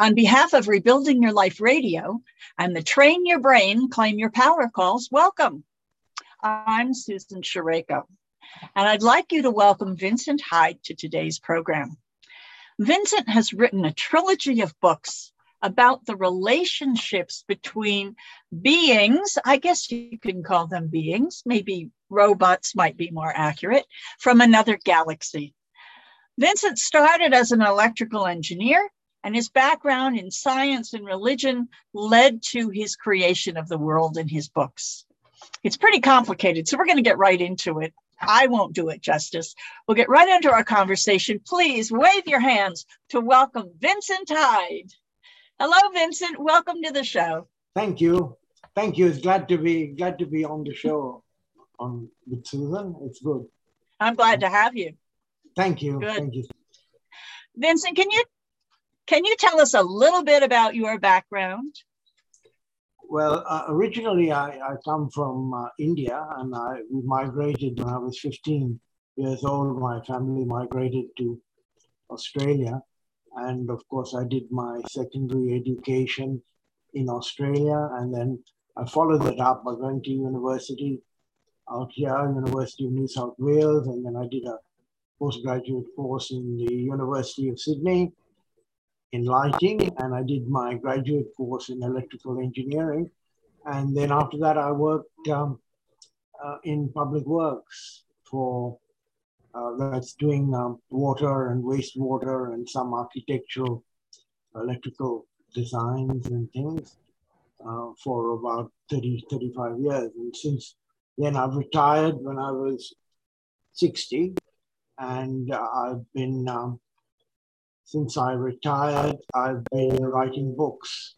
On behalf of Rebuilding Your Life Radio and the Train Your Brain, Claim Your Power calls, welcome. I'm Susan Shareko, and I'd like you to welcome Vincent Hyde to today's program. Vincent has written a trilogy of books about the relationships between beings, I guess you can call them beings, maybe robots might be more accurate, from another galaxy. Vincent started as an electrical engineer and his background in science and religion led to his creation of the world in his books. It's pretty complicated, so we're going to get right into it. I won't do it justice. We'll get right into our conversation. Please wave your hands to welcome Vincent Hyde. Hello, Vincent. Welcome to the show. Thank you. Thank you. It's glad to be glad to be on the show on with Susan. It's good. I'm glad to have you. Thank you. Good. Thank you. Vincent, can you can you tell us a little bit about your background? Well, uh, originally I, I come from uh, India and I migrated when I was 15 years old. My family migrated to Australia. And of course, I did my secondary education in Australia. And then I followed that up by going to university out here, University of New South Wales. And then I did a postgraduate course in the University of Sydney in lighting and I did my graduate course in electrical engineering. And then after that, I worked um, uh, in public works for uh, that's doing um, water and wastewater and some architectural electrical designs and things uh, for about 30, 35 years. And since then, I've retired when I was 60, and uh, I've been um, since I retired, I've been writing books.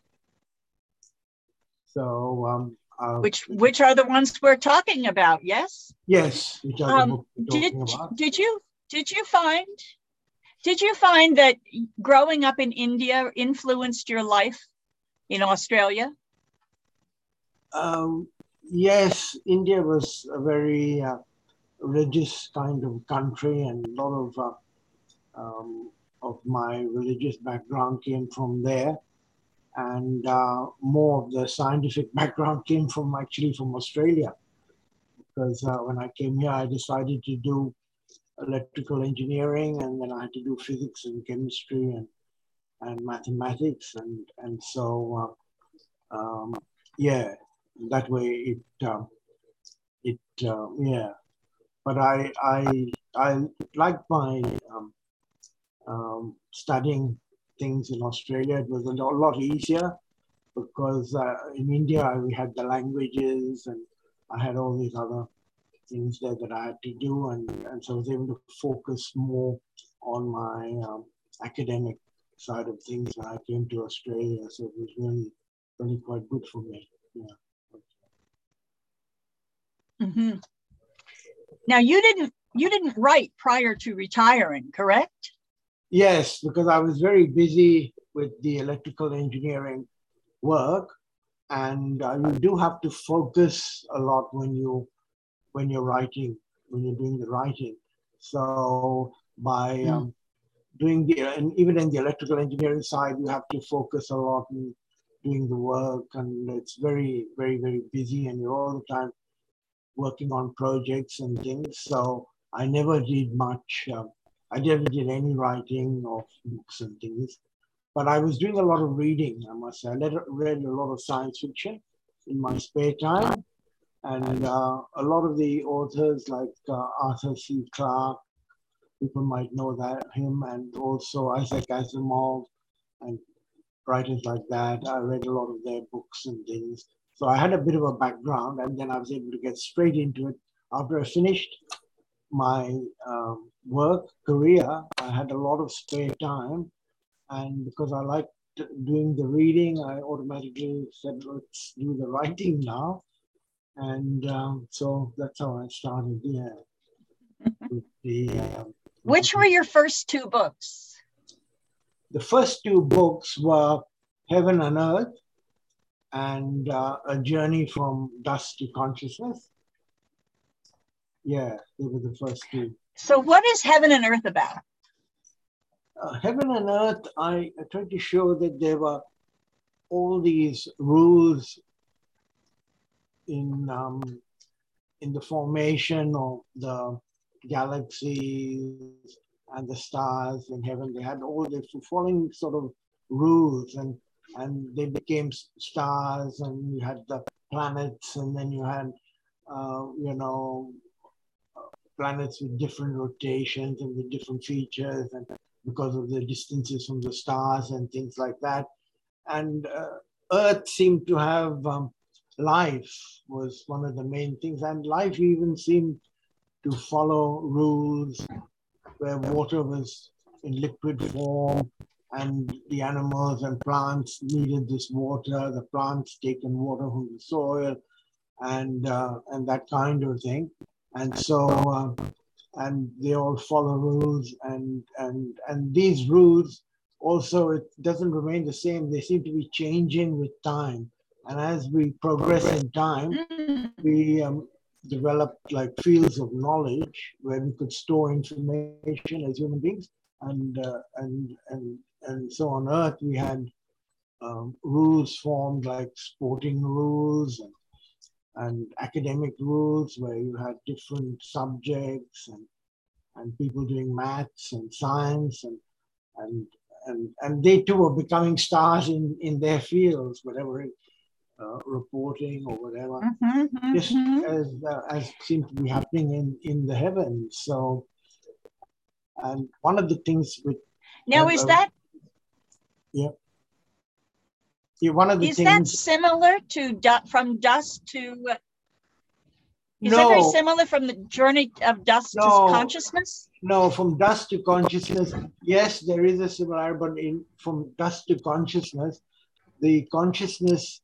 So, um, uh, which which are the ones we're talking about? Yes. Yes. Um, did did you did you find did you find that growing up in India influenced your life in Australia? Um, yes, India was a very uh, religious kind of country, and a lot of uh, um, of my religious background came from there. And uh, more of the scientific background came from actually from Australia. Because uh, when I came here, I decided to do electrical engineering and then I had to do physics and chemistry and, and mathematics. And, and so, uh, um, yeah, that way it, um, it uh, yeah. But I, I, I like my um, um, studying things in Australia, it was a lot easier because uh, in India we had the languages and I had all these other things there that I had to do, and, and so I was able to focus more on my um, academic side of things when I came to Australia. So it was really, really quite good for me. Yeah. Mm-hmm. Now you didn't you didn't write prior to retiring, correct? Yes, because I was very busy with the electrical engineering work, and uh, you do have to focus a lot when you when you're writing when you're doing the writing. So by mm. um, doing the and even in the electrical engineering side, you have to focus a lot in doing the work, and it's very very very busy, and you're all the time working on projects and things. So I never did much. Um, I never did any writing of books and things, but I was doing a lot of reading, I must say. I read a lot of science fiction in my spare time. And uh, a lot of the authors like uh, Arthur C. Clarke, people might know that him, and also Isaac Asimov and writers like that. I read a lot of their books and things. So I had a bit of a background, and then I was able to get straight into it. After I finished my um, work career, I had a lot of spare time. And because I liked doing the reading, I automatically said, let's do the writing now. And um, so that's how I started, yeah. the, um, Which were your first two books? The first two books were Heaven and Earth and uh, A Journey from Dust to Consciousness. Yeah, they were the first two. So, what is Heaven and Earth about? uh, heaven and earth, I, I tried to show that there were all these rules in um, in the formation of the galaxies and the stars in heaven. They had all the following sort of rules, and and they became stars, and you had the planets, and then you had uh, you know planets with different rotations and with different features, and because of the distances from the stars and things like that. And uh, Earth seemed to have um, life was one of the main things, and life even seemed to follow rules where water was in liquid form and the animals and plants needed this water. The plants taken water from the soil and uh, and that kind of thing. And so uh, and they all follow rules and and and these rules also it doesn't remain the same. They seem to be changing with time. And as we progress in time mm. we um, developed like fields of knowledge where we could store information as human beings. And uh, and and and so on earth we had um, rules formed like sporting rules and and academic rules where you had different subjects and, and people doing maths and science and, and, and, and they too were becoming stars in, in their fields, whatever uh, reporting or whatever, mm-hmm, mm-hmm. just as, uh, as seems to be happening in, in the heavens. So, and one of the things with now is that yeah, one of the is things, that similar to from dust to? Is no, that very similar from the journey of dust no, to consciousness? No, from dust to consciousness. Yes, there is a similarity, but in from dust to consciousness, the consciousness.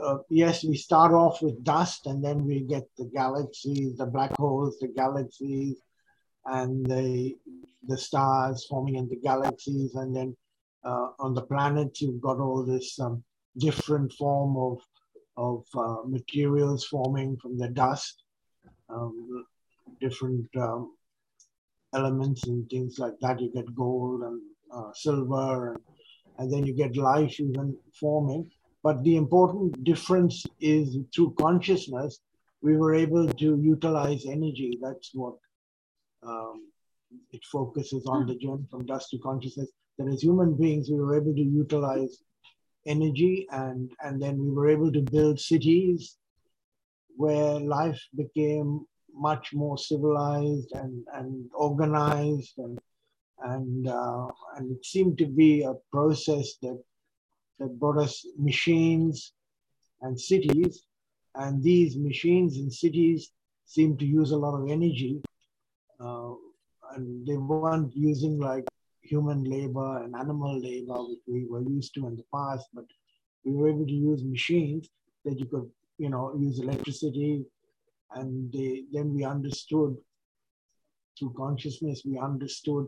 Uh, yes, we start off with dust, and then we get the galaxies, the black holes, the galaxies, and the the stars forming in the galaxies, and then uh, on the planets, you've got all this um, different form of, of uh, materials forming from the dust, um, different um, elements and things like that. You get gold and uh, silver, and, and then you get life even forming. But the important difference is through consciousness, we were able to utilize energy. That's what um, it focuses on the journey from dust to consciousness. That as human beings, we were able to utilize energy and and then we were able to build cities where life became much more civilized and, and organized and and uh, and it seemed to be a process that that brought us machines and cities. And these machines and cities seem to use a lot of energy uh, and they weren't using like human labor and animal labor, which we were used to in the past, but we were able to use machines that you could, you know, use electricity. And they, then we understood through consciousness, we understood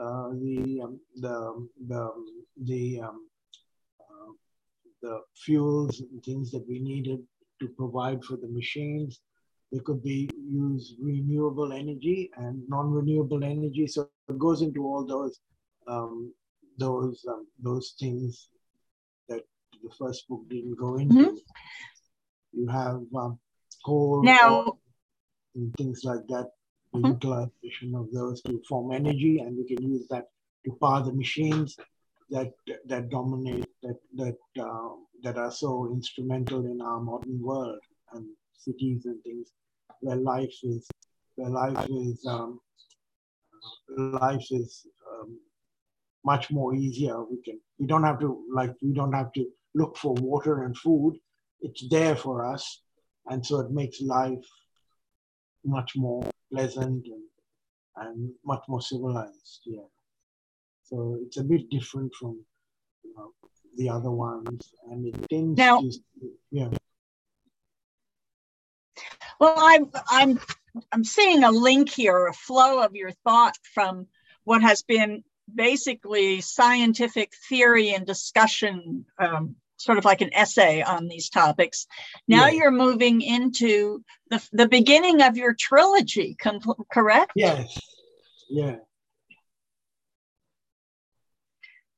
uh, the, um, the, the, the, um, uh, the fuels and things that we needed to provide for the machines. They could be use renewable energy and non-renewable energy. So it goes into all those um, those um, those things that the first book didn't go into. Mm-hmm. You have um, coal now and things like that. The mm-hmm. utilization of those to form energy, and we can use that to power the machines that that dominate that that uh, that are so instrumental in our modern world and cities and things where life is where life is um, life is um, much more easier. We can we don't have to like we don't have to look for water and food. It's there for us, and so it makes life much more pleasant and, and much more civilized. Yeah. So it's a bit different from you know, the other ones, and it tends now, to yeah. Well, I'm I'm I'm seeing a link here, a flow of your thought from what has been basically scientific theory and discussion, um, sort of like an essay on these topics. Now yeah. you're moving into the, the beginning of your trilogy, com- correct? Yes. Yeah.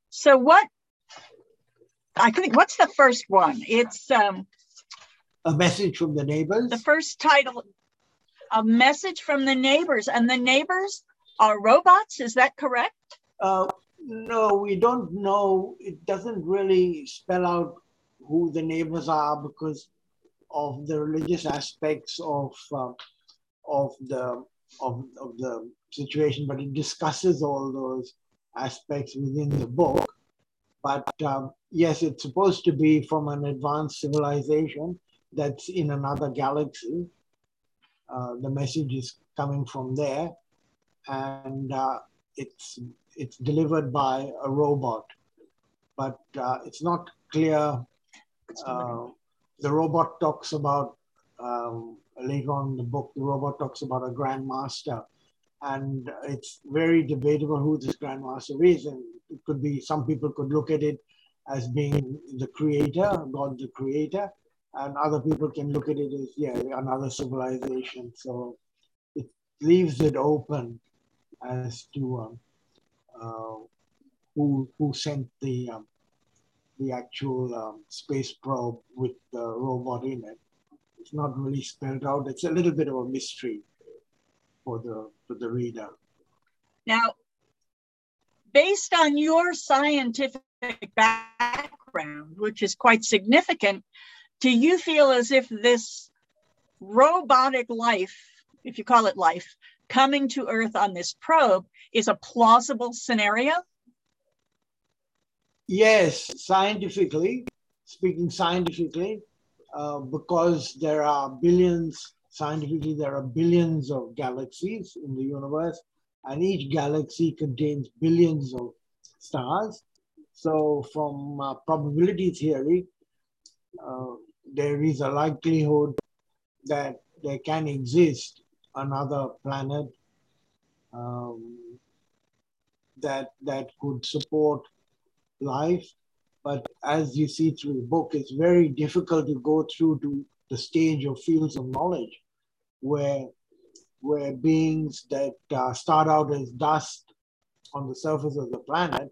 So what? I think what's the first one? It's um, a message from the neighbors. The first title, a message from the neighbors, and the neighbors are robots. Is that correct? Uh, no, we don't know. It doesn't really spell out who the neighbors are because of the religious aspects of uh, of the of, of the situation, but it discusses all those aspects within the book. But um, yes, it's supposed to be from an advanced civilization that's in another galaxy. Uh, the message is coming from there, and uh, it's it's delivered by a robot, but uh, it's not clear. Uh, the robot talks about um, later on in the book. The robot talks about a grandmaster, and it's very debatable who this grandmaster is. And it could be some people could look at it as being the creator, God the creator, and other people can look at it as yeah another civilization. So it leaves it open as to um, uh, who who sent the um, the actual um, space probe with the robot in it. It's not really spelled out. It's a little bit of a mystery for the for the reader. Now, based on your scientific background, which is quite significant, do you feel as if this robotic life, if you call it life, coming to Earth on this probe is a plausible scenario? Yes, scientifically, speaking scientifically, uh, because there are billions, scientifically, there are billions of galaxies in the universe, and each galaxy contains billions of stars. So, from uh, probability theory, uh, there is a likelihood that there can exist another planet um, that that could support life. But as you see through the book, it's very difficult to go through to the stage of fields of knowledge where where beings that uh, start out as dust on the surface of the planet,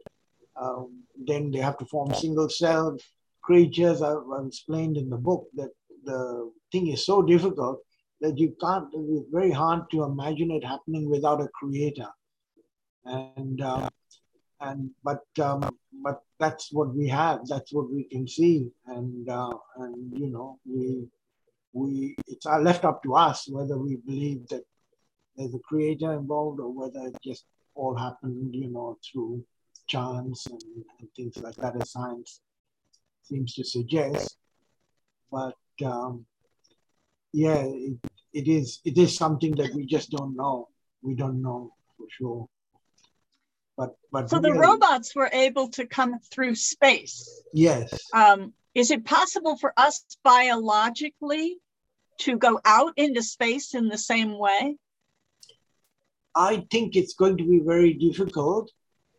um, then they have to form single-celled creatures. I've, explained in the book that the thing is so difficult that you can't, it's very hard to imagine it happening without a creator. And, uh, and but, um, but that's what we have, that's what we can see. And, uh, and you know, we, we, it's left up to us whether we believe that there's a creator involved or whether it just all happened, you know, through chance and, and things like that, as science seems to suggest. But um, yeah, it, it is it is something that we just don't know. We don't know for sure. But but so the robots were able to come through space. Yes. Um, is it possible for us biologically to go out into space in the same way? I think it's going to be very difficult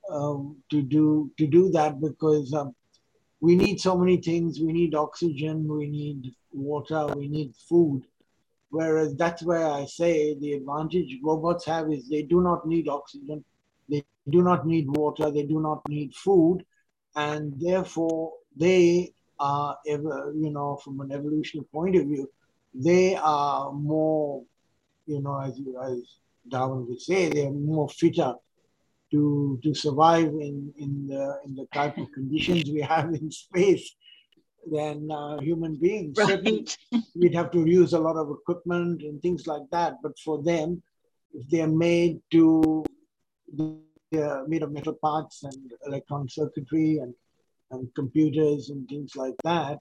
um, to do to do that because um, we need so many things. We need oxygen, we need water, we need food. Whereas that's where I say the advantage robots have is they do not need oxygen, they do not need water, they do not need food, and therefore they are ever, you know, from an evolutionary point of view, they are more, you know, as as Darwin would say, they are more fitter to to survive in in the in the type of conditions we have in space than uh, human beings. Right. we'd have to use a lot of equipment and things like that. But for them, if they're made to they're made of metal parts and electron circuitry and, and computers and things like that.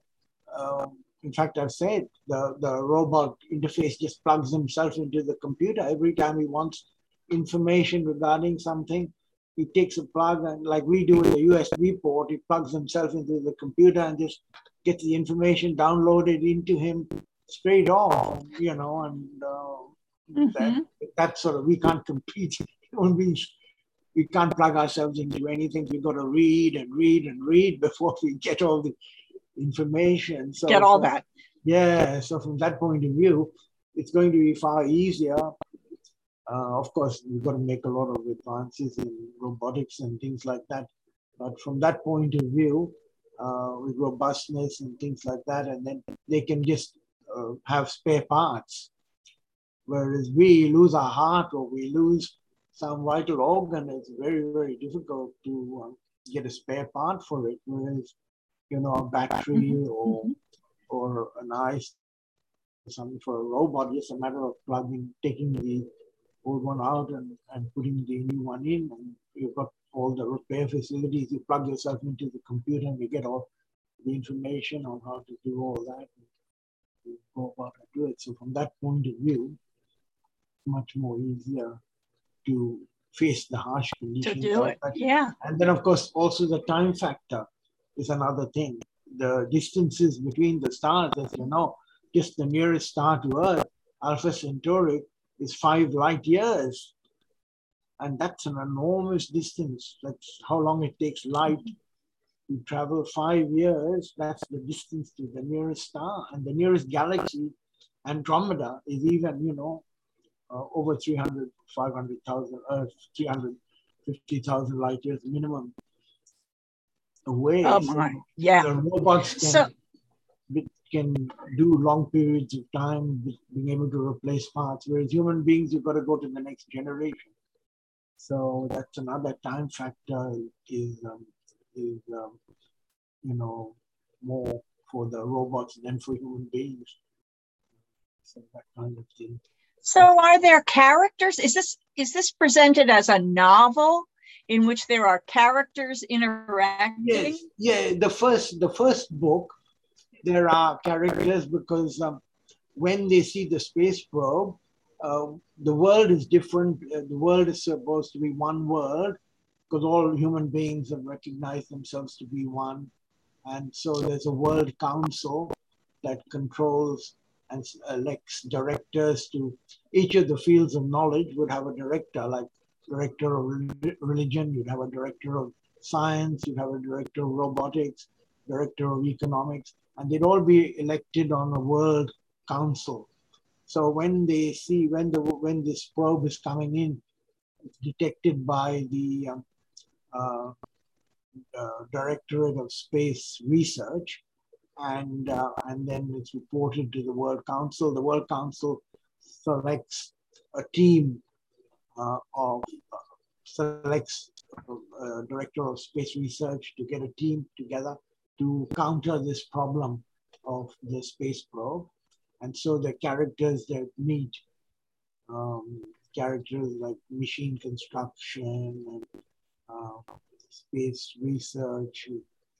Um, in fact, I've said the, the robot interface just plugs himself into the computer every time he wants information regarding something. He takes a plug and, like we do in the USB port, he plugs himself into the computer and just gets the information downloaded into him straight off, you know, and uh, mm-hmm. that, that sort of, we can't compete. we, we can't plug ourselves into anything. We've got to read and read and read before we get all the information. So get all that. Yeah. So from that point of view, it's going to be far easier. Uh, of course, we've got to make a lot of advances in robotics and things like that. But from that point of view, uh, with robustness and things like that, and then they can just uh, have spare parts. Whereas we lose our heart or we lose some vital organ, it's very, very difficult to um, get a spare part for it. Whereas, you know, a battery mm-hmm. or or an ice, something for a robot, just a matter of plugging, taking the old one out and, and putting the new one in, and you've got all the repair facilities. You plug yourself into the computer and you get all the information on how to do all that. You go about and do it. So from that point of view, much more easier to face the harsh conditions. To do it, yeah. And then, of course, also the time factor is another thing. The distances between the stars, as you know, just the nearest star to Earth, Alpha Centauri, is five light years. And that's an enormous distance. That's how long it takes light to travel five years. That's the distance to the nearest star. And the nearest galaxy, Andromeda, is even, you know, uh, over 300, 500,000, uh, 350,000 light years minimum away. Oh my, so yeah. The robots can, so, can do long periods of time, being able to replace parts, whereas human beings, you've got to go to the next generation. So that's another time factor is, um, is um, you know, more for the robots than for human beings. So that kind of thing. So are there characters? Is this is this presented as a novel in which there are characters interacting? Yes, yeah. The first the first book, there are characters because um, when they see the space probe, uh, the world is different. Uh, the world is supposed to be one world because all human beings have recognized themselves to be one, and so there's a world council that controls and elects directors to each of the fields of knowledge would have a director, like director of religion, you'd have a director of science, you'd have a director of robotics, director of economics, and they'd all be elected on a world council. So when they see when the when this probe is coming in, it's detected by the um, uh, uh, Directorate of Space Research, and uh, and then it's reported to the World Council. The World Council selects a team uh, of uh, selects uh, director of space research to get a team together to counter this problem of the space probe. And so the characters that meet, um, characters like machine construction and uh, space research,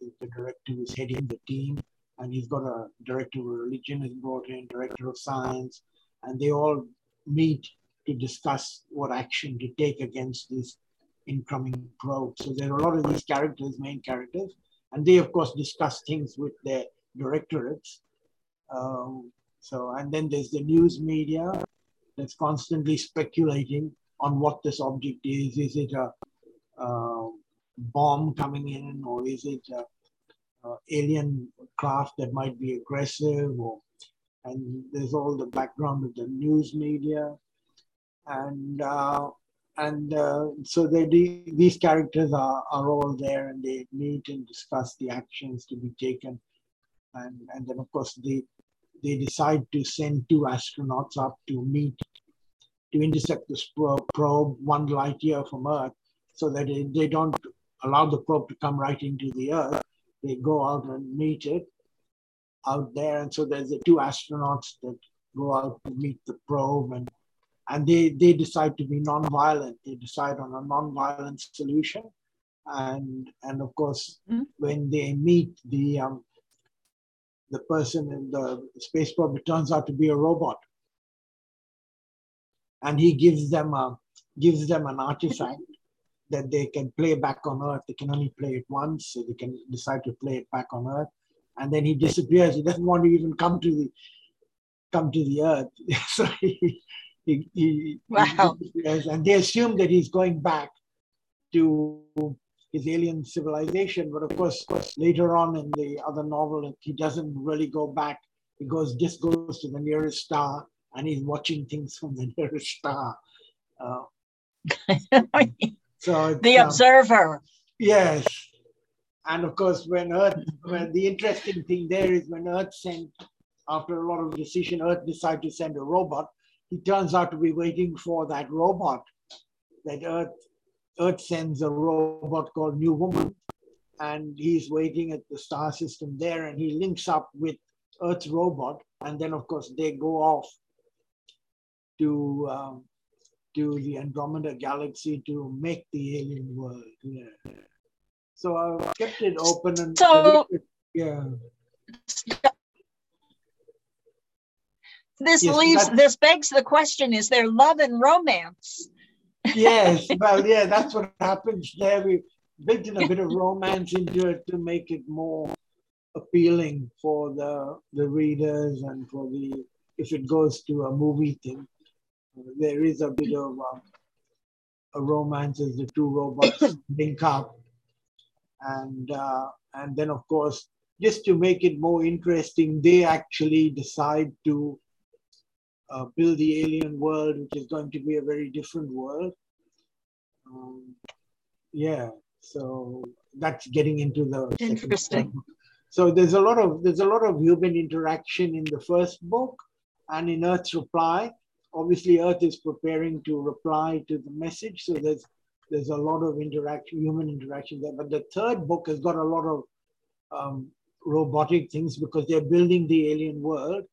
the director is heading the team and he's got a director of religion is brought in, director of science, and they all meet to discuss what action to take against this incoming probe. So there are a lot of these characters, main characters, and they of course discuss things with their directorates. Um, so and then there's the news media that's constantly speculating on what this object is. Is it a, a bomb coming in, or is it a uh, alien craft that might be aggressive or and there's all the background of the news media and uh, and uh, so they, these characters are, are all there and they meet and discuss the actions to be taken and and then of course they they decide to send two astronauts up to meet to intercept this probe one light year from earth so that they, they don't allow the probe to come right into the earth they go out and meet it out there. And so there's the two astronauts that go out to meet the probe and and they, they decide to be non-violent. They decide on a non-violent solution. And and of course, mm-hmm. when they meet the um, the person in the space probe, it turns out to be a robot. And he gives them a gives them an artifact that they can play back on Earth. They can only play it once, so they can decide to play it back on Earth. And then he disappears. He doesn't want to even come to the come to the Earth. so he, he, he, wow. he and they assume that he's going back to his alien civilization. But of course, later on in the other novel, he doesn't really go back. He goes just goes to the nearest star, and he's watching things from the nearest star. Uh, so the um, observer. Yes, and of course, when Earth, when the interesting thing there is when Earth sent, after a lot of decision, Earth decided to send a robot. He turns out to be waiting for that robot. That Earth, Earth sends a robot called New Woman, and he's waiting at the star system there, and he links up with Earth's robot, and then of course they go off to um, to the Andromeda galaxy to make the alien world. Yeah. So I kept it open and so yeah. This yes, leaves this begs the question: Is there love and romance? yes, well, yeah, that's what happens there. We built in a bit of romance into it to make it more appealing for the the readers and for the if it goes to a movie thing. There is a bit of um, a romance as the two robots link up and uh, and then of course just to make it more interesting they actually decide to uh, build the alien world which is going to be a very different world um, yeah so that's getting into the interesting so there's a lot of there's a lot of human interaction in the first book and in earth's reply obviously earth is preparing to reply to the message so there's there's a lot of interaction, human interaction there. But the third book has got a lot of um, robotic things because they're building the alien world.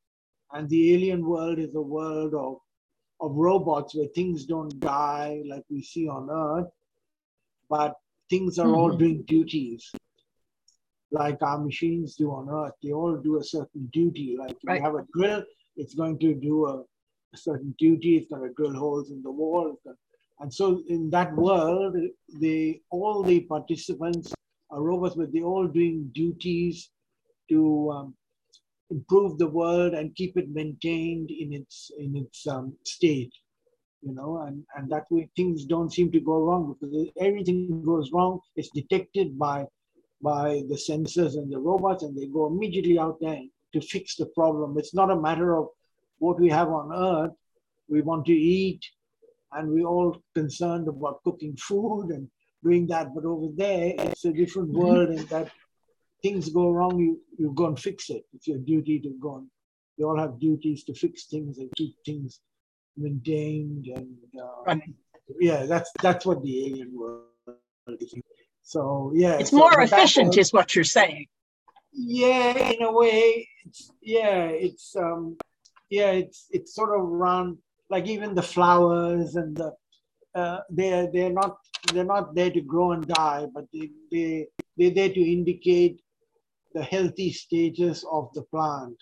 And the alien world is a world of, of robots where things don't die like we see on Earth, but things are mm-hmm. all doing duties like our machines do on Earth. They all do a certain duty. Like right. you have a drill, it's going to do a, a certain duty. It's going to drill holes in the wall. And so in that world, they all the participants are robots, but they're all doing duties to um, improve the world and keep it maintained in its in its um, state. You know, and, and that way things don't seem to go wrong because everything goes wrong, it's detected by by the sensors and the robots, and they go immediately out there to fix the problem. It's not a matter of what we have on Earth. We want to eat, and we're all concerned about cooking food and doing that. But over there, it's a different mm-hmm. world, and that things go wrong, you, you go and fix it. It's your duty to go and we all have duties to fix things and keep things maintained. And uh, yeah, that's that's what the alien world is. So yeah, it's so more efficient, is what you're saying. Yeah, in a way, it's yeah, it's um, yeah, it's it's sort of run like even the flowers and the uh, they're they're not they're not there to grow and die, but they they they're there to indicate the healthy stages of the plant.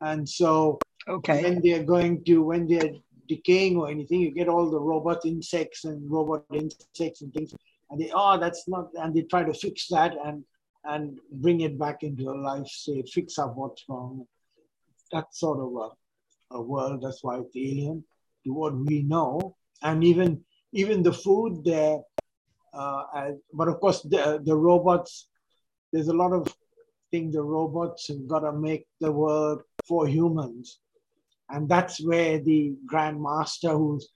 And so okay. when they're going to when they're decaying or anything, you get all the robot insects and robot insects and things, and they oh that's not and they try to fix that and and bring it back into a life state, fix up what's wrong. That's sort of a a world that's why it's alien to what we know, and even even the food there. Uh, as, but of course, the the robots. There's a lot of things the robots have got to make the world for humans, and that's where the Grand Master, who's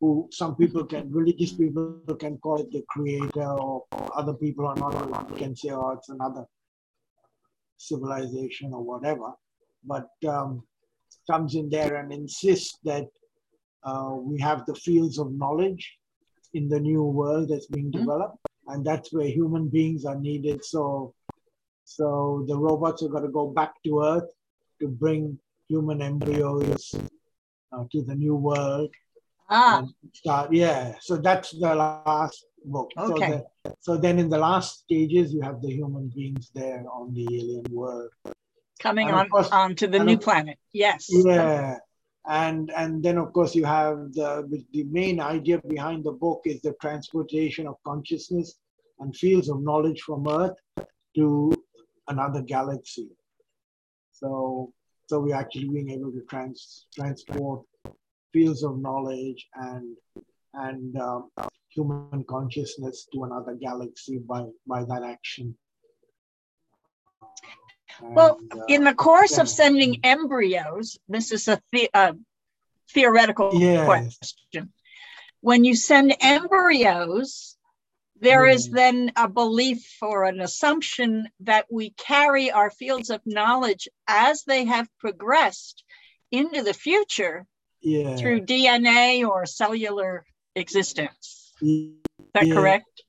who some people can religious people can call it the creator, or, other people are not allowed, can say, oh, it's another civilization or whatever. But um, comes in there and insists that uh, we have the fields of knowledge in the new world that's being mm-hmm. developed, and that's where human beings are needed. So, so the robots are going to go back to Earth to bring human embryos uh, to the new world. Ah. Start, yeah. So that's the last book. Okay. So, the, so then in the last stages, you have the human beings there on the alien world coming on course, onto the new of, planet. Yes. Yeah. And and then of course you have the the main idea behind the book is the transportation of consciousness and fields of knowledge from Earth to another galaxy. So so we're actually being able to trans transport fields of knowledge and and um, human consciousness to another galaxy by by that action. Well, uh, in the course yeah. of sending embryos, this is a the, uh, theoretical yes. question. When you send embryos, there is then a belief or an assumption that we carry our fields of knowledge as they have progressed into the future yeah. through DNA or cellular existence. Is that yeah. correct?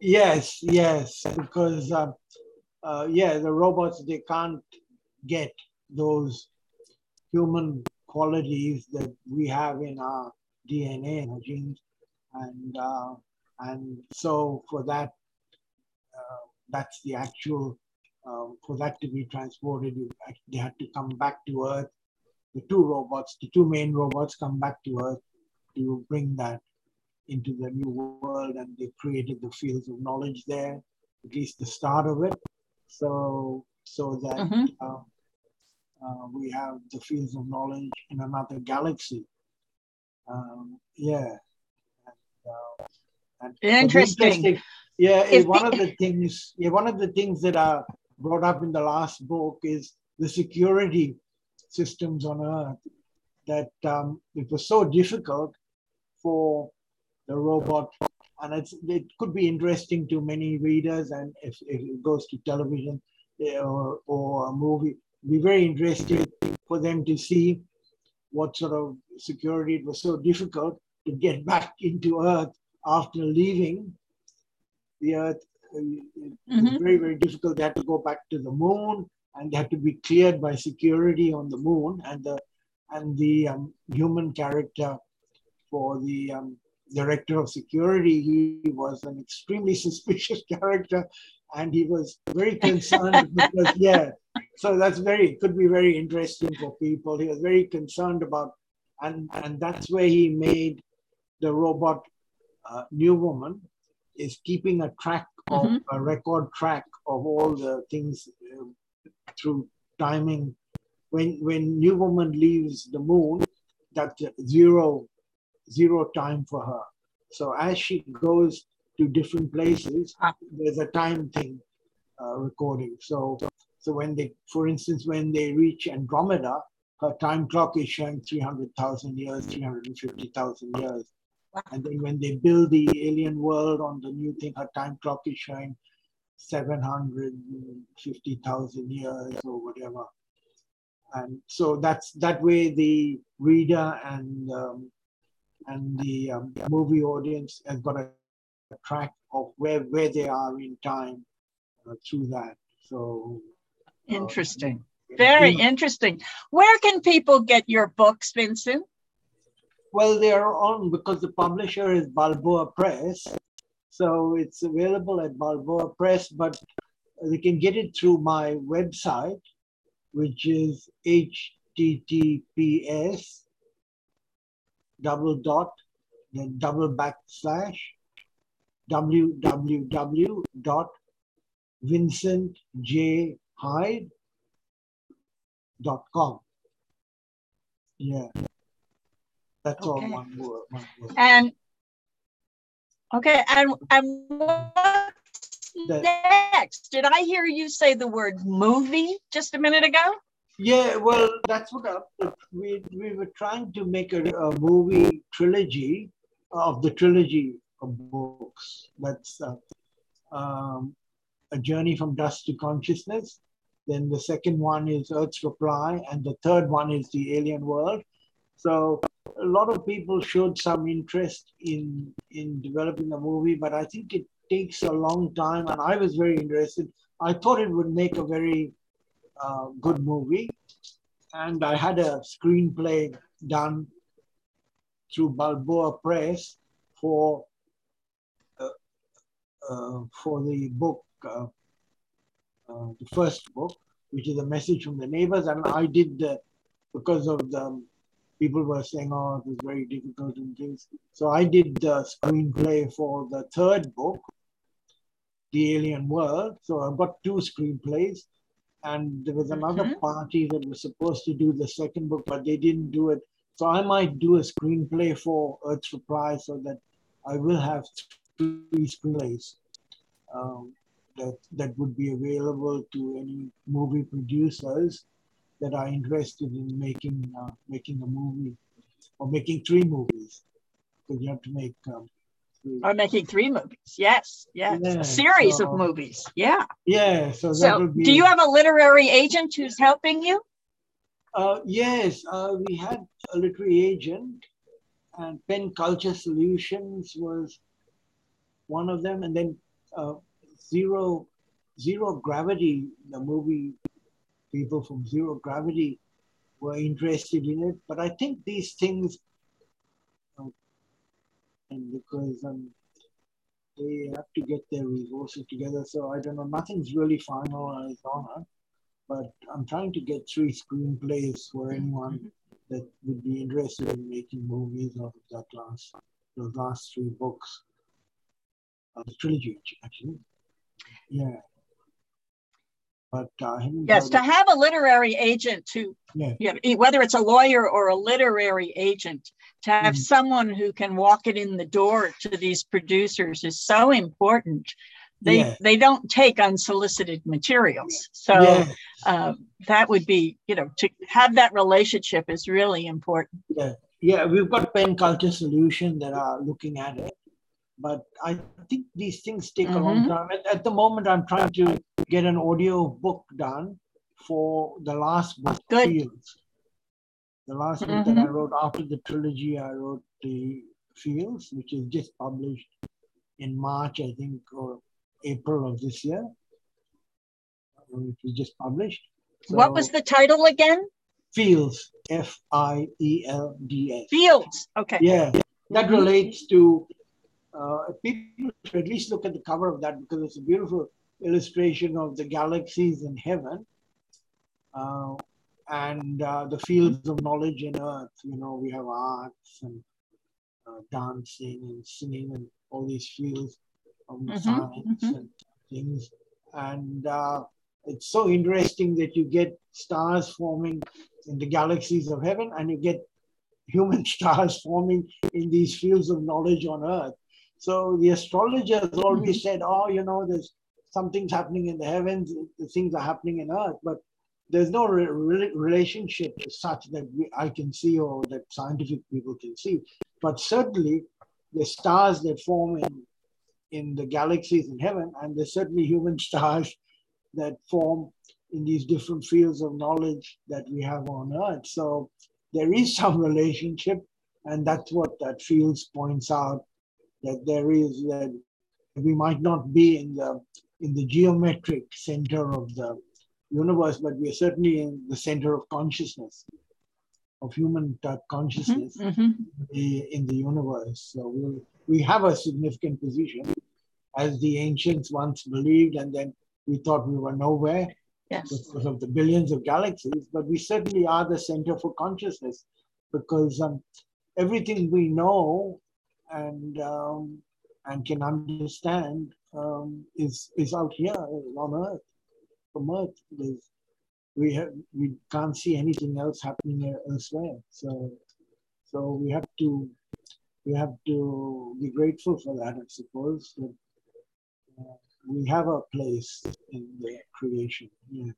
Yes, yes, because uh, uh, yeah, the robots they can't get those human qualities that we have in our DNA and genes, and uh, and so for that, uh, that's the actual, uh, for that to be transported, you, they had to come back to Earth. The two robots, the two main robots come back to Earth to bring that into the new world and they created the fields of knowledge there, at least the start of it. So, so that mm-hmm. uh, uh, we have the fields of knowledge in another galaxy. Um, yeah. And, uh, Interesting. Yeah, if one of the things, yeah, one of the things that are brought up in the last book is the security systems on Earth. That um, it was so difficult for the robot, and it could be interesting to many readers, and if, if it goes to television or, or a movie, be very interested for them to see what sort of security it was so difficult to get back into Earth after leaving the Earth, uh, mm-hmm. very, very difficult. They had to go back to the moon and they had to be cleared by security on the moon. And the, and the um, human character for the um, director of security, he was an extremely suspicious character and he was very concerned because, yeah, so that's very, could be very interesting for people. He was very concerned about, and, and that's where he made the robot uh, new woman is keeping a track of mm-hmm. a record track of all the things uh, through timing. When when new woman leaves the moon, that's zero zero time for her. So as she goes to different places, ah. there's a time thing uh, recording. So so when they, for instance, when they reach Andromeda, her time clock is showing 300,000 years, 350,000 years. And then when they build the alien world on the new thing, her time clock is showing 750,000 years or whatever. And so that's that way the reader and um, and the um, movie audience has got a, track of where where they are in time uh, through that. So uh, interesting, very interesting. Where can people get your books, Vincent? Well, they are on because the publisher is Balboa Press. So it's available at Balboa Press, but they can get it through my website, which is https double dot then double backslash www dot dot com. Yeah. That's okay. all one word, one word. And okay, and and what's the, next? Did I hear you say the word movie just a minute ago? Yeah, well, that's what I, we we were trying to make a, a movie trilogy of the trilogy of books. That's uh, um, a journey from dust to consciousness. Then the second one is Earth's reply, and the third one is the alien world. So a lot of people showed some interest in in developing a movie, but I think it takes a long time, and I was very interested. I thought it would make a very uh, good movie, and I had a screenplay done through Balboa Press for uh, uh, for the book, uh, uh, the first book, which is a message from the neighbors, and I did the because of the people were saying, oh, it was very difficult and things. So I did the screenplay for the third book, The Alien World. So I've got two screenplays. And there was another mm-hmm. party that was supposed to do the second book, but they didn't do it. So I might do a screenplay for Earth's Reply so that I will have three screenplays um, that, that would be available to any movie producers that are interested in making uh, making a movie or making three movies because you have to make um, three. Are making three movies? Yes, yes, yeah, a series so, of movies. Yeah. Yeah. So, so be, do you have a literary agent who's helping you? Uh, yes, uh, we had a literary agent, and Pen Culture Solutions was one of them, and then uh, Zero Zero Gravity, the movie people from Zero Gravity were interested in it. But I think these things, uh, and because um, they have to get their resources together. So I don't know, nothing's really finalized on it. But I'm trying to get three screenplays for anyone that would be interested in making movies out of that last, those last three books. of the trilogy, actually. Yeah. But uh, yes, to have a literary agent to, yeah. whether it's a lawyer or a literary agent, to have mm someone who can walk it in the door to these producers is so important. They yeah. they don't take unsolicited materials, so yeah. uh, that would be you know to have that relationship is really important. Yeah, yeah, we've got Pen Culture Solution that are looking at it but I think these things take mm-hmm. a long mm-hmm. time. At, at, the moment, I'm trying to get an audio book done for the last book, Good. Fields. The last mm-hmm. book that I mm-hmm. wrote after the trilogy, I wrote the Fields, which is just published in March, I think, or April of this year. It was just published. So, what was the title again? Fields, F I E L D S. Fields, okay. Yeah, that relates to uh, people should at least look at the cover of that because it's a beautiful illustration of the galaxies in heaven uh, and uh, the fields of knowledge in earth. You know, we have arts and uh, dancing and singing and all these fields of mm-hmm, science mm-hmm. and things. And uh, it's so interesting that you get stars forming in the galaxies of heaven and you get human stars forming in these fields of knowledge on earth. So the astrologers always mm-hmm. said, oh, you know, there's something's happening in the heavens, things are happening in earth, but there's no re- re- relationship such that we, I can see or that scientific people can see. But certainly, the stars that form in, in the galaxies in heaven, and there's certainly human stars that form in these different fields of knowledge that we have on earth. So there is some relationship, and that's what that fields points out that there is that we might not be in the in the geometric center of the universe, but we are certainly in the center of consciousness, of human consciousness mm-hmm. mm-hmm. in the universe. So we, we have a significant position, as the ancients once believed, and then we thought we were nowhere yes. because of the billions of galaxies. But we certainly are the center for consciousness because um, everything we know and um, and can understand um, is is out here on Earth. From Earth, we have we can't see anything else happening elsewhere. So so we have to we have to be grateful for that, I suppose. That, uh, we have a place in the creation. Yeah.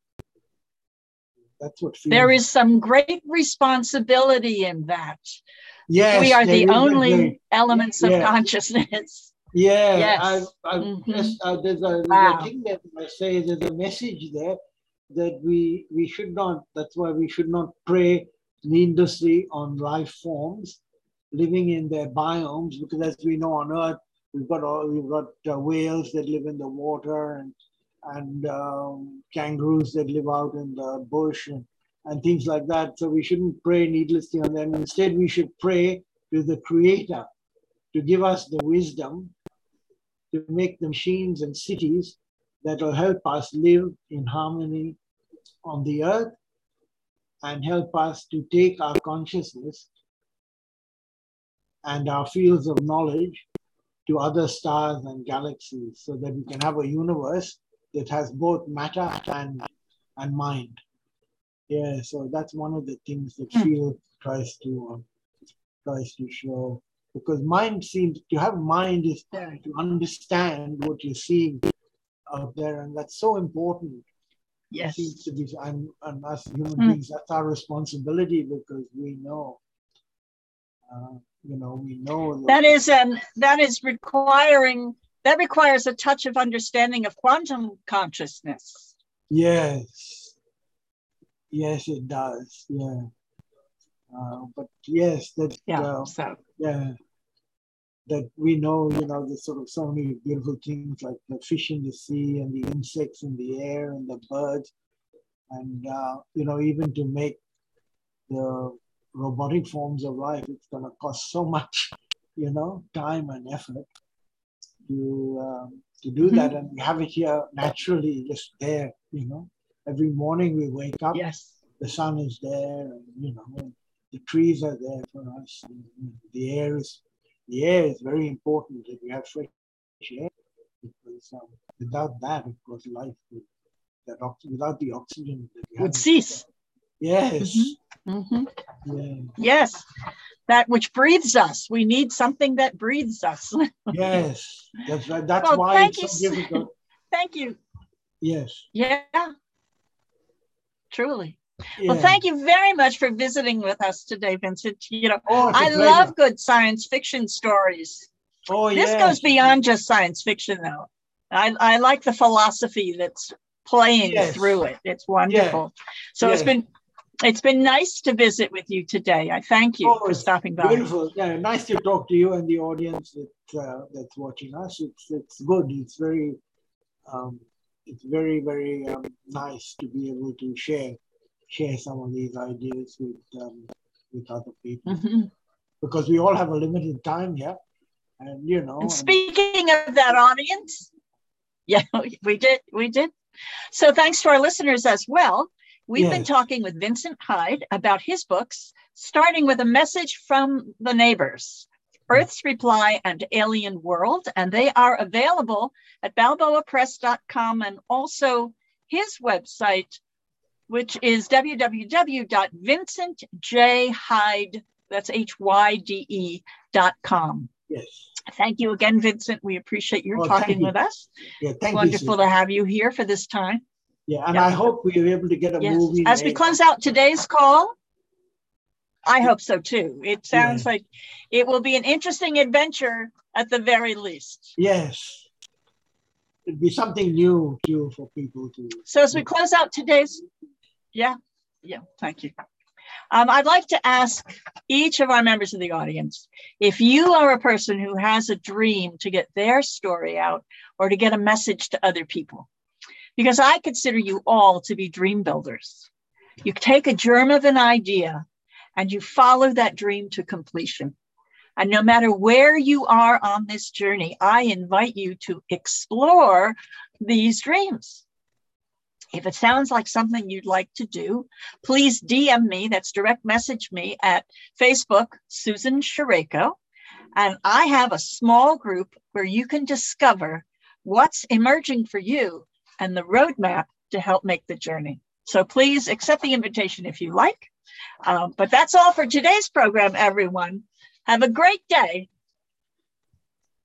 That's what there is some great responsibility in that Yes, we are the only elements of consciousness. Yeah, yes. I, I, mm-hmm. yes, uh, there's, a, wow. a thing that I say, there's a message there that we we should not, that's why we should not prey needlessly on life forms living in their biomes, because as we know on Earth, we've got all, we've got uh, whales that live in the water and and um, kangaroos that live out in the bush and and things like that. So we shouldn't prey needlessly on them. Instead, we should pray to the Creator to give us the wisdom to make the machines and cities that will help us live in harmony on the earth and help us to take our consciousness and our fields of knowledge to other stars and galaxies so that we can have a universe that has both matter and, and mind. Yeah, so that's one of the things that mm. Field tries to um, tries to show because mind seems to have mind is there to understand what you're seeing out there, and that's so important. Yes, it seems to be, and, us human mm. beings, that's our responsibility because we know. Uh, You know, we know that is um that is requiring that requires a touch of understanding of quantum consciousness. Yes. Yes, it does. Yeah. Uh, but yes, that yeah, uh, so. yeah, that we know, you know, there's sort of so many beautiful things like the fish in the sea and the insects in the air and the birds, and uh, you know, even to make the robotic forms of life, it's going to cost so much, you know, time and effort to um, to do mm-hmm. that, and we have it here naturally, just there, you know. Every morning we wake up, yes, the sun is there, and you know, the trees are there for us. The air is the air is very important that we have fresh air because um, without that, of course, life would that without the oxygen would cease. Yes. Mm-hmm. Mm-hmm. Yeah. Yes. That which breathes us. We need something that breathes us. yes. That's. That's well, why it's so you. difficult. Thank you. Yes. Yeah. Truly. Yeah. Well, thank you very much for visiting with us today, Vincent. You know, oh, I love good science fiction stories. Oh, yeah. this yes. goes beyond just science fiction, though. I, I like the philosophy that's playing yes. through it. It's wonderful. Yeah. So it's been it's been nice to visit with you today. I thank you oh, for stopping by. Beautiful. Yeah, nice to talk to you and the audience that, uh, that's watching us. It's it's good. It's very um, it's very very um, nice to be able to share share some of these ideas with um, with other people mm-hmm. because we all have a limited time here, and you know. And speaking and, of that audience, yeah, we did we did. So thanks to our listeners as well. We've yes. been talking with Vincent Hyde about his books, starting with a message from the neighbors. Earth's Reply and Alien World, and they are available at balboapress.com and also his website, which is www.vincentjhyde, that's H-Y-D-E dot com. Yes. Thank you again, Vincent. We appreciate your oh, talking with us. Yeah, thank Wonderful you, to have you here for this time. Yeah, and yeah. I hope we are able to get a yes. movie. As we close out today's call, I hope so too. It sounds yeah. like it will be an interesting adventure at the very least. Yes. It'd be something new too for people to. So as we close out today's yeah, yeah, thank you. Um, I'd like to ask each of our members of the audience if you are a person who has a dream to get their story out or to get a message to other people, because I consider you all to be dream builders. You take a germ of an idea and you follow that dream to completion. And no matter where you are on this journey, I invite you to explore these dreams. If it sounds like something you'd like to do, please DM me. That's direct message me at Facebook, Susan Shareko. And I have a small group where you can discover what's emerging for you and the roadmap to help make the journey. So please accept the invitation if you like. Um, but that's all for today's program, everyone. Have a great day.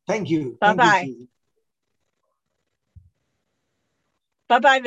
Thank you. Bye bye. Bye bye, Vince.